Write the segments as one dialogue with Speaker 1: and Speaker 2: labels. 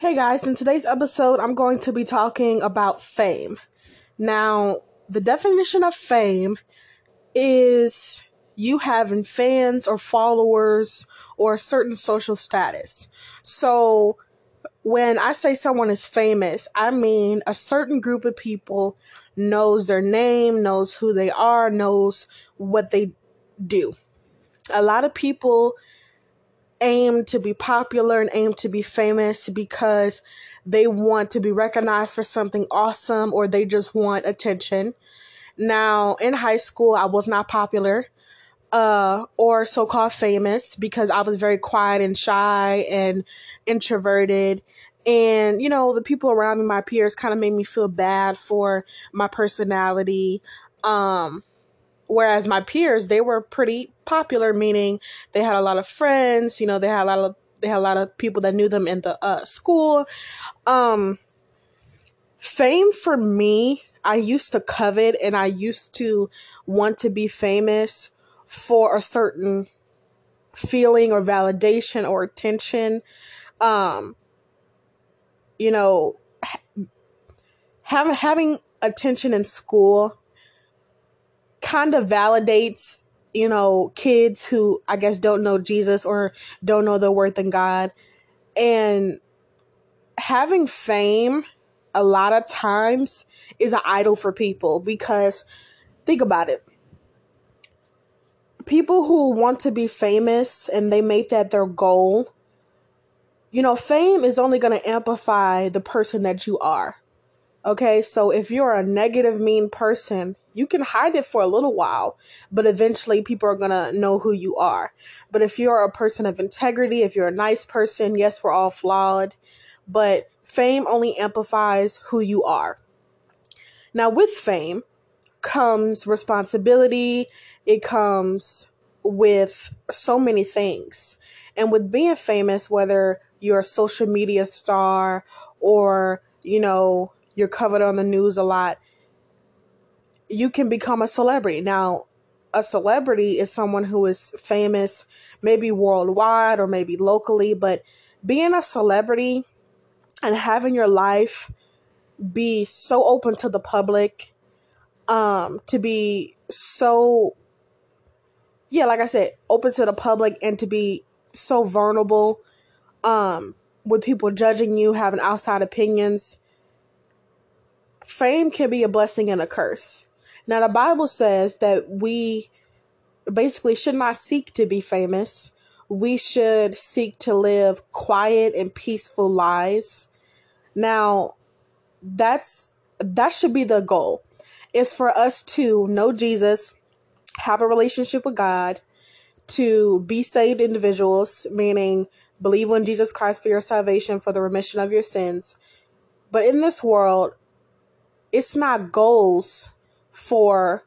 Speaker 1: Hey guys, in today's episode, I'm going to be talking about fame. Now, the definition of fame is you having fans or followers or a certain social status. So, when I say someone is famous, I mean a certain group of people knows their name, knows who they are, knows what they do. A lot of people aim to be popular and aim to be famous because they want to be recognized for something awesome or they just want attention. Now, in high school, I was not popular uh, or so called famous because I was very quiet and shy and introverted. And, you know, the people around me, my peers, kind of made me feel bad for my personality. Um, whereas my peers they were pretty popular meaning they had a lot of friends you know they had a lot of they had a lot of people that knew them in the uh, school. Um fame for me i used to covet and i used to want to be famous for a certain feeling or validation or attention. Um you know having having attention in school kind of validates, you know, kids who I guess don't know Jesus or don't know the worth in God. And having fame a lot of times is an idol for people because think about it. People who want to be famous and they make that their goal, you know, fame is only going to amplify the person that you are. Okay, so if you're a negative, mean person, you can hide it for a little while, but eventually people are to know who you are. But if you're a person of integrity, if you're a nice person, yes, we're all flawed, but fame only amplifies who you are. Now, with fame comes responsibility, it comes with so many things. And with being famous, whether you're a social media star or, you know, you're covered on the news a lot, you can become a celebrity. Now, a celebrity is someone who is famous, maybe worldwide or maybe locally, but being a celebrity and having your life be so open to the public, um, to be so, yeah, like I said, open to the public and to be so vulnerable, um, with people judging you, having outside opinions, fame can be a blessing and a curse. Now, the Bible says that we basically should not seek to be famous. We should seek to live quiet and peaceful lives. Now, that's that should be the goal. Is for us to know Jesus, have a relationship with God, to be saved individuals, meaning believe in Jesus Christ for your salvation for the remission of your sins. But in this world, it's not goals for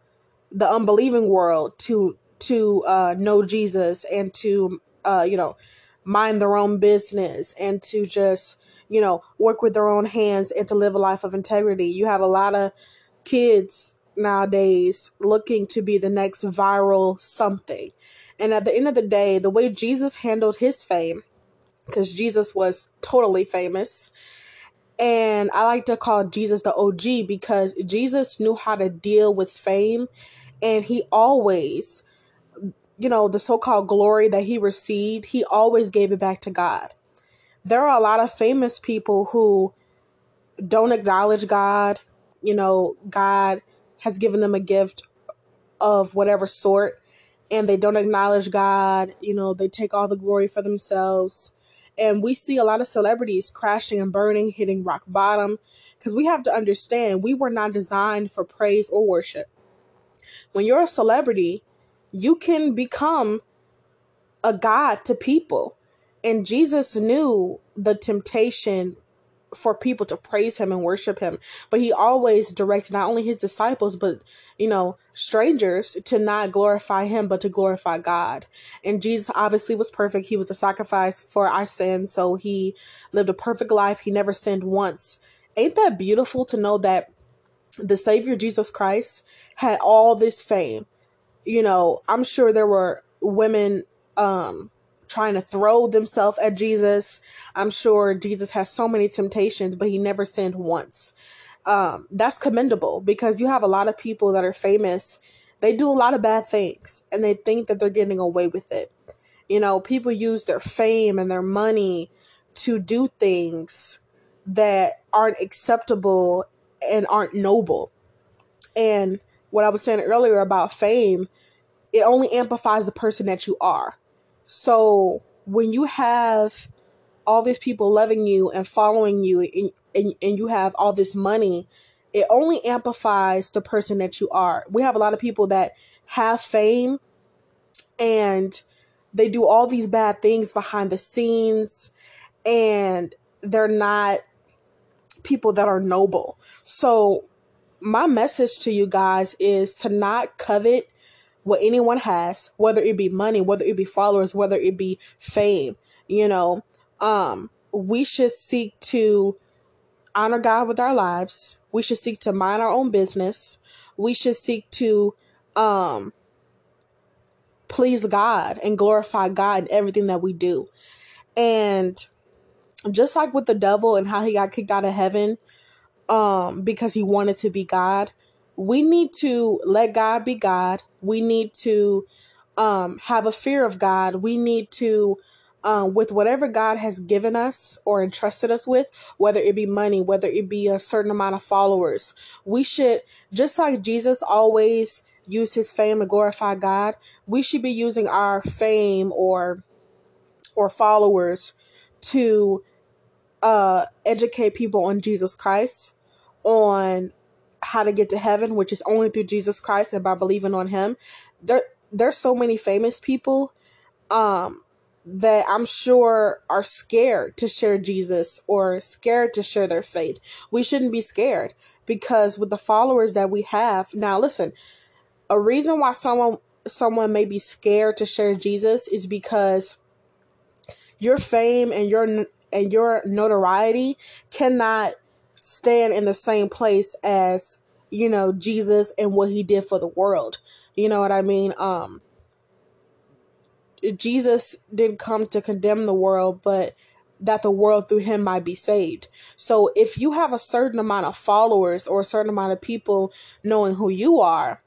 Speaker 1: the unbelieving world to to uh, know Jesus and to uh, you know mind their own business and to just you know work with their own hands and to live a life of integrity. You have a lot of kids nowadays looking to be the next viral something. And at the end of the day, the way Jesus handled his fame, because Jesus was totally famous, and I like to call Jesus the OG because Jesus knew how to deal with fame and he always, you know, the so called glory that he received, he always gave it back to God. There are a lot of famous people who don't acknowledge God. You know, God has given them a gift of whatever sort and they don't acknowledge God. You know, they take all the glory for themselves and we see a lot of celebrities crashing and burning, hitting rock bottom, because we have to understand we were not designed for praise or worship. When you're a celebrity, you can become a god to people. And Jesus knew the temptation for people to praise him and worship him. But he always directed not only his disciples, but, you know, strangers to not glorify him, but to glorify God. And Jesus obviously was perfect. He was a sacrifice for our sins. So he lived a perfect life. He never sinned once. Ain't that beautiful to know that the Savior Jesus Christ had all this fame? You know, I'm sure there were women um trying to throw themselves at Jesus. I'm sure Jesus has so many temptations, but he never sinned once. Um, that's commendable because you have a lot of people that are famous. They do a lot of bad things and they think that they're getting away with it. You know, people use their fame and their money to do things that aren't acceptable and aren't noble. And what I was saying earlier about fame, it only amplifies the person that you are. So when you have all these people loving you and following you and, and, and you have all this money, it only amplifies the person that you are. We have a lot of people that have fame and they do all these bad things behind the scenes and they're not people that are noble. So my message to you guys is to not covet what anyone has, whether it be money, whether it be followers, whether it be fame, you know. Um, we should seek to honor God with our lives. We should seek to mind our own business. We should seek to um please God and glorify God in everything that we do. And just like with the devil and how he got kicked out of heaven um because he wanted to be God, we need to let God be God. We need to um have a fear of God. We need to um, with whatever God has given us or entrusted us with, whether it be money, whether it be a certain amount of followers, we should, just like Jesus always use his fame to glorify God, we should be using our fame or or followers to uh, educate people on Jesus Christ, on how to get to heaven, which is only through Jesus Christ and by believing on Him. There, there's so many famous people um, that I'm sure are scared to share Jesus or scared to share their faith. We shouldn't be scared because with the followers that we have now, listen, a reason why someone someone may be scared to share Jesus is because your fame and your and your notoriety cannot stand in the same place as you know Jesus and what he did for the world. You know what I mean? Um Jesus didn't come to condemn the world, but that the world through him might be saved. So if you have a certain amount of followers or a certain amount of people knowing who you are,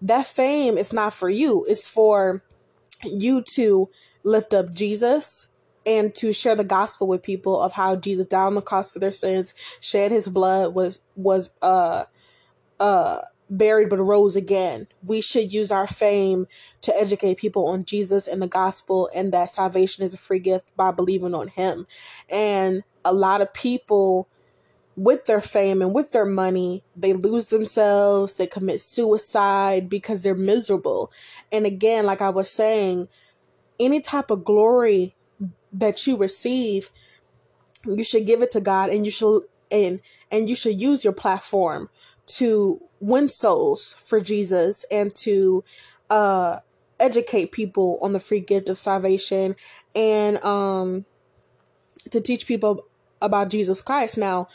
Speaker 1: that fame is not for you. It's for you to lift up Jesus and to share the gospel with people of how Jesus died on the cross for their sins, shed his blood, was was uh uh buried but rose again. We should use our fame to educate people on Jesus and the gospel and that salvation is a free gift by believing on him. And a lot of people with their fame and with their money, they lose themselves, they commit suicide because they're miserable. And again, like I was saying, any type of glory that you receive, you should give it to God and you should and and you should use your platform to win souls for Jesus and to uh educate people on the free gift of salvation and um to teach people about Jesus Christ. Now,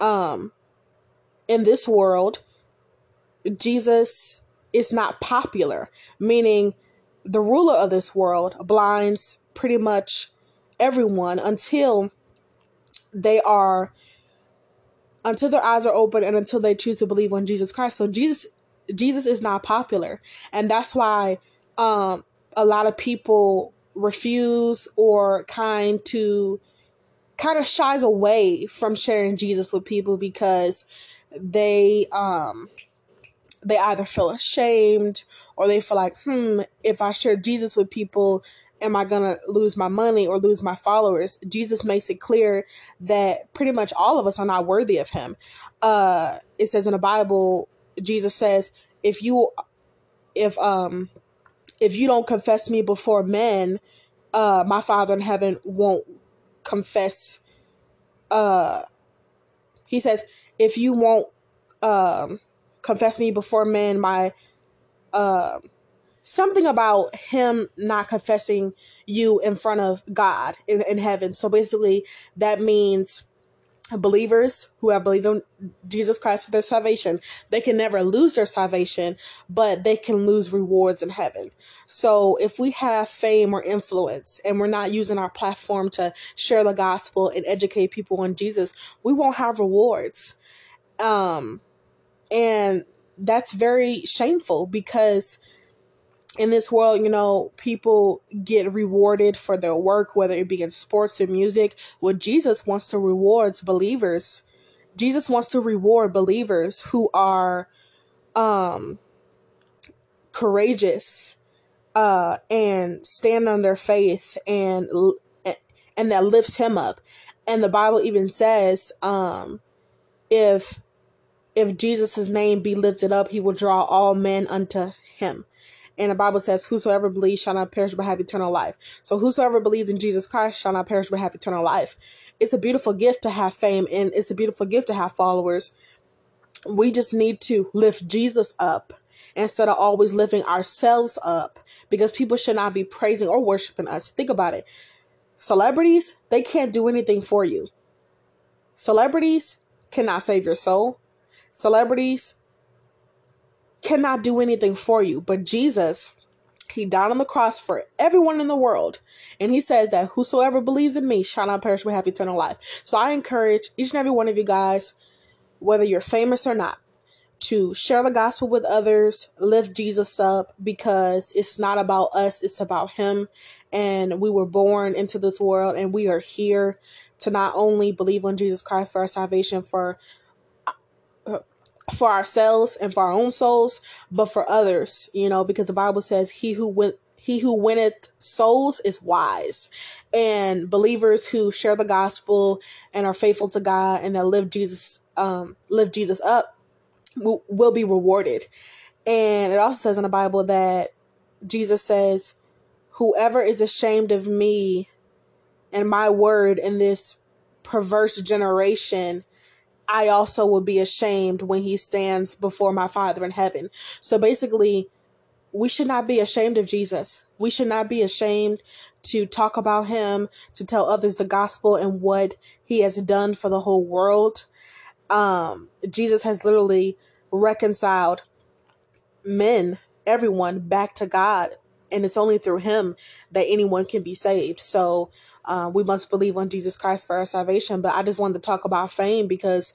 Speaker 1: um in this world jesus is not popular meaning the ruler of this world blinds pretty much everyone until they are until their eyes are open and until they choose to believe on jesus christ. So jesus jesus is not popular. And that's why um a lot of people refuse or kind to kind of shies away from sharing Jesus with people because they um they either feel ashamed or they feel like, hmm, if I share Jesus with people, am I gonna lose my money or lose my followers? Jesus makes it clear that pretty much all of us are not worthy of him. Uh it says in the Bible, Jesus says, if you if um if you don't confess me before men, uh my father in heaven won't confess uh he says if you won't um confess me before men my uh something about him not confessing you in front of god in, in heaven so basically that means believers who have believed in Jesus Christ for their salvation, they can never lose their salvation, but they can lose rewards in heaven. So if we have fame or influence and we're not using our platform to share the gospel and educate people on Jesus, we won't have rewards. Um and that's very shameful because in this world, you know, people get rewarded for their work, whether it be in sports or music. What Jesus wants to reward believers. Jesus wants to reward believers who are um courageous uh and stand on their faith and and that lifts him up. And the Bible even says um if if Jesus' name be lifted up, he will draw all men unto him. And the Bible says, Whosoever believes shall not perish but have eternal life. So whosoever believes in Jesus Christ shall not perish but have eternal life. It's a beautiful gift to have fame and it's a beautiful gift to have followers. We just need to lift Jesus up instead of always lifting ourselves up because people should not be praising or worshiping us. Think about it. Celebrities, they can't do anything for you. Celebrities cannot save your soul. Celebrities cannot do anything for you. But Jesus, he died on the cross for everyone in the world. And he says that whosoever believes in me shall not perish but have eternal life. So I encourage each and every one of you guys, whether you're famous or not, to share the gospel with others, lift Jesus up because it's not about us, it's about him. And we were born into this world and we are here to not only believe on Jesus Christ for our salvation, for for ourselves and for our own souls, but for others, you know, because the Bible says he who went he who winneth souls is wise. And believers who share the gospel and are faithful to God and that live Jesus um live Jesus up will, will be rewarded. And it also says in the Bible that Jesus says, Whoever is ashamed of me and my word in this perverse generation, I also will be ashamed when he stands before my Father in heaven. So basically, we should not be ashamed of Jesus. We should not be ashamed to talk about him, to tell others the gospel and what he has done for the whole world. Um, Jesus has literally reconciled men, everyone, back to God. And it's only through him that anyone can be saved. So uh, we must believe on Jesus Christ for our salvation. But I just wanted to talk about fame because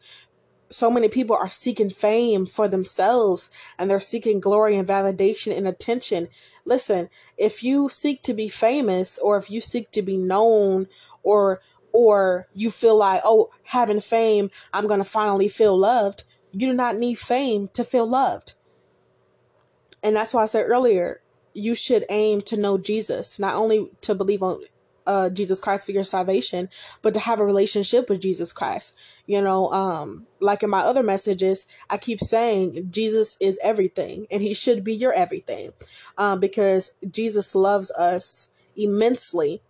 Speaker 1: so many people are seeking fame for themselves and they're seeking glory and validation and attention. Listen, if you seek to be famous or if you seek to be known or or you feel like, "Oh, having fame, I'm going to finally feel loved." You do not need fame to feel loved. And that's why I said earlier, you should aim to know Jesus, not only to believe on uh, Jesus Christ for your salvation, but to have a relationship with Jesus Christ. You know, um, like in my other messages, I keep saying Jesus is everything and he should be your everything um, because Jesus loves us immensely.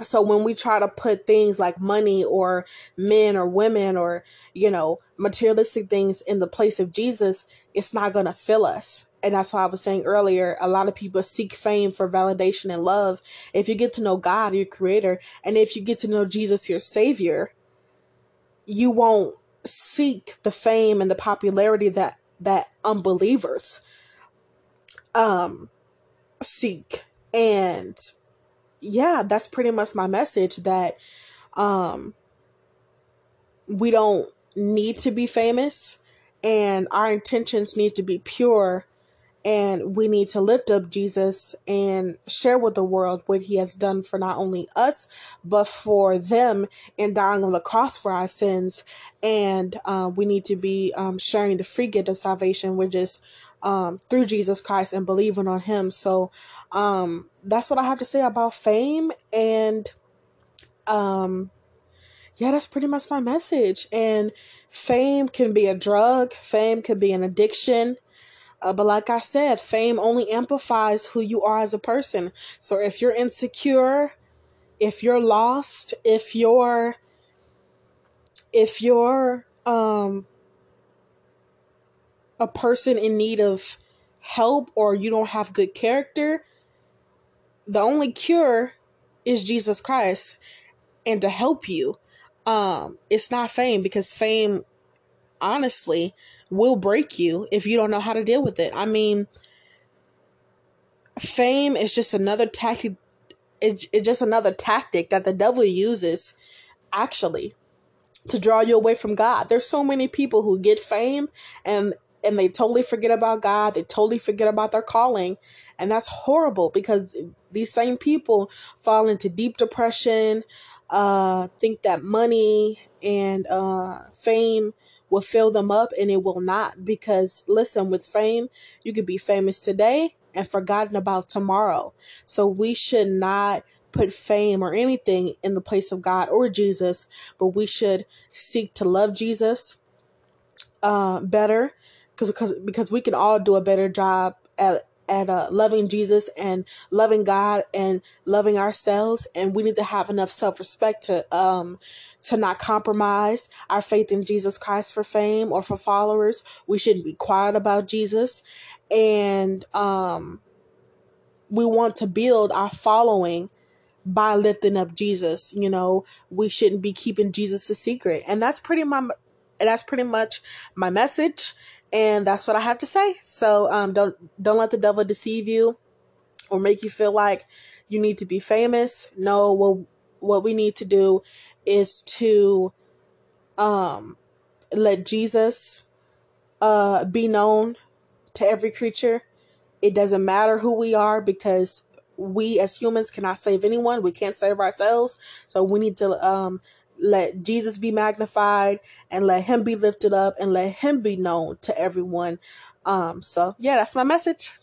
Speaker 1: So when we try to put things like money or men or women or, you know, materialistic things in the place of Jesus, it's not going to fill us and that's why I was saying earlier, a lot of people seek fame for validation and love. If you get to know God, your creator, and if you get to know Jesus, your savior, you won't seek the fame and the popularity that that unbelievers um seek. And yeah, that's pretty much my message that um we don't need to be famous and our intentions need to be pure and we need to lift up Jesus and share with the world what he has done for not only us, but for them in dying on the cross for our sins. And uh, we need to be um, sharing the free gift of salvation, which is um, through Jesus Christ and believing on him. So um, that's what I have to say about fame. And um, yeah, that's pretty much my message. And fame can be a drug, fame can be an addiction. Uh, but like I said, fame only amplifies who you are as a person. So if you're insecure, if you're lost, if you're if you're um a person in need of help or you don't have good character, the only cure is Jesus Christ and to help you. um it's not fame because fame honestly will break you if you don't know how to deal with it. I mean, fame is just another tactic it, it's just another tactic that the devil uses actually to draw you away from God. There's so many people who get fame and and they totally forget about God. They totally forget about their calling. And that's horrible because these same people fall into deep depression, uh, think that money and uh, fame will fill them up, and it will not. Because listen, with fame, you could be famous today and forgotten about tomorrow. So we should not put fame or anything in the place of God or Jesus, but we should seek to love Jesus uh, better because because we can all do a better job at at uh, loving Jesus and loving God and loving ourselves, and we need to have enough self respect to um to not compromise our faith in Jesus Christ for fame or for followers. We shouldn't be quiet about Jesus, and um we want to build our following by lifting up Jesus. You know, we shouldn't be keeping Jesus a secret. And that's pretty my that's pretty much my message. And that's what I have to say. So um don't don't let the devil deceive you or make you feel like you need to be famous. No, what what we need to do is to um let Jesus uh be known to every creature. It doesn't matter who we are because we as humans cannot save anyone. We can't save ourselves. So we need to um, let Jesus be magnified and let him be lifted up and let him be known to everyone. Um, so yeah, that's my message.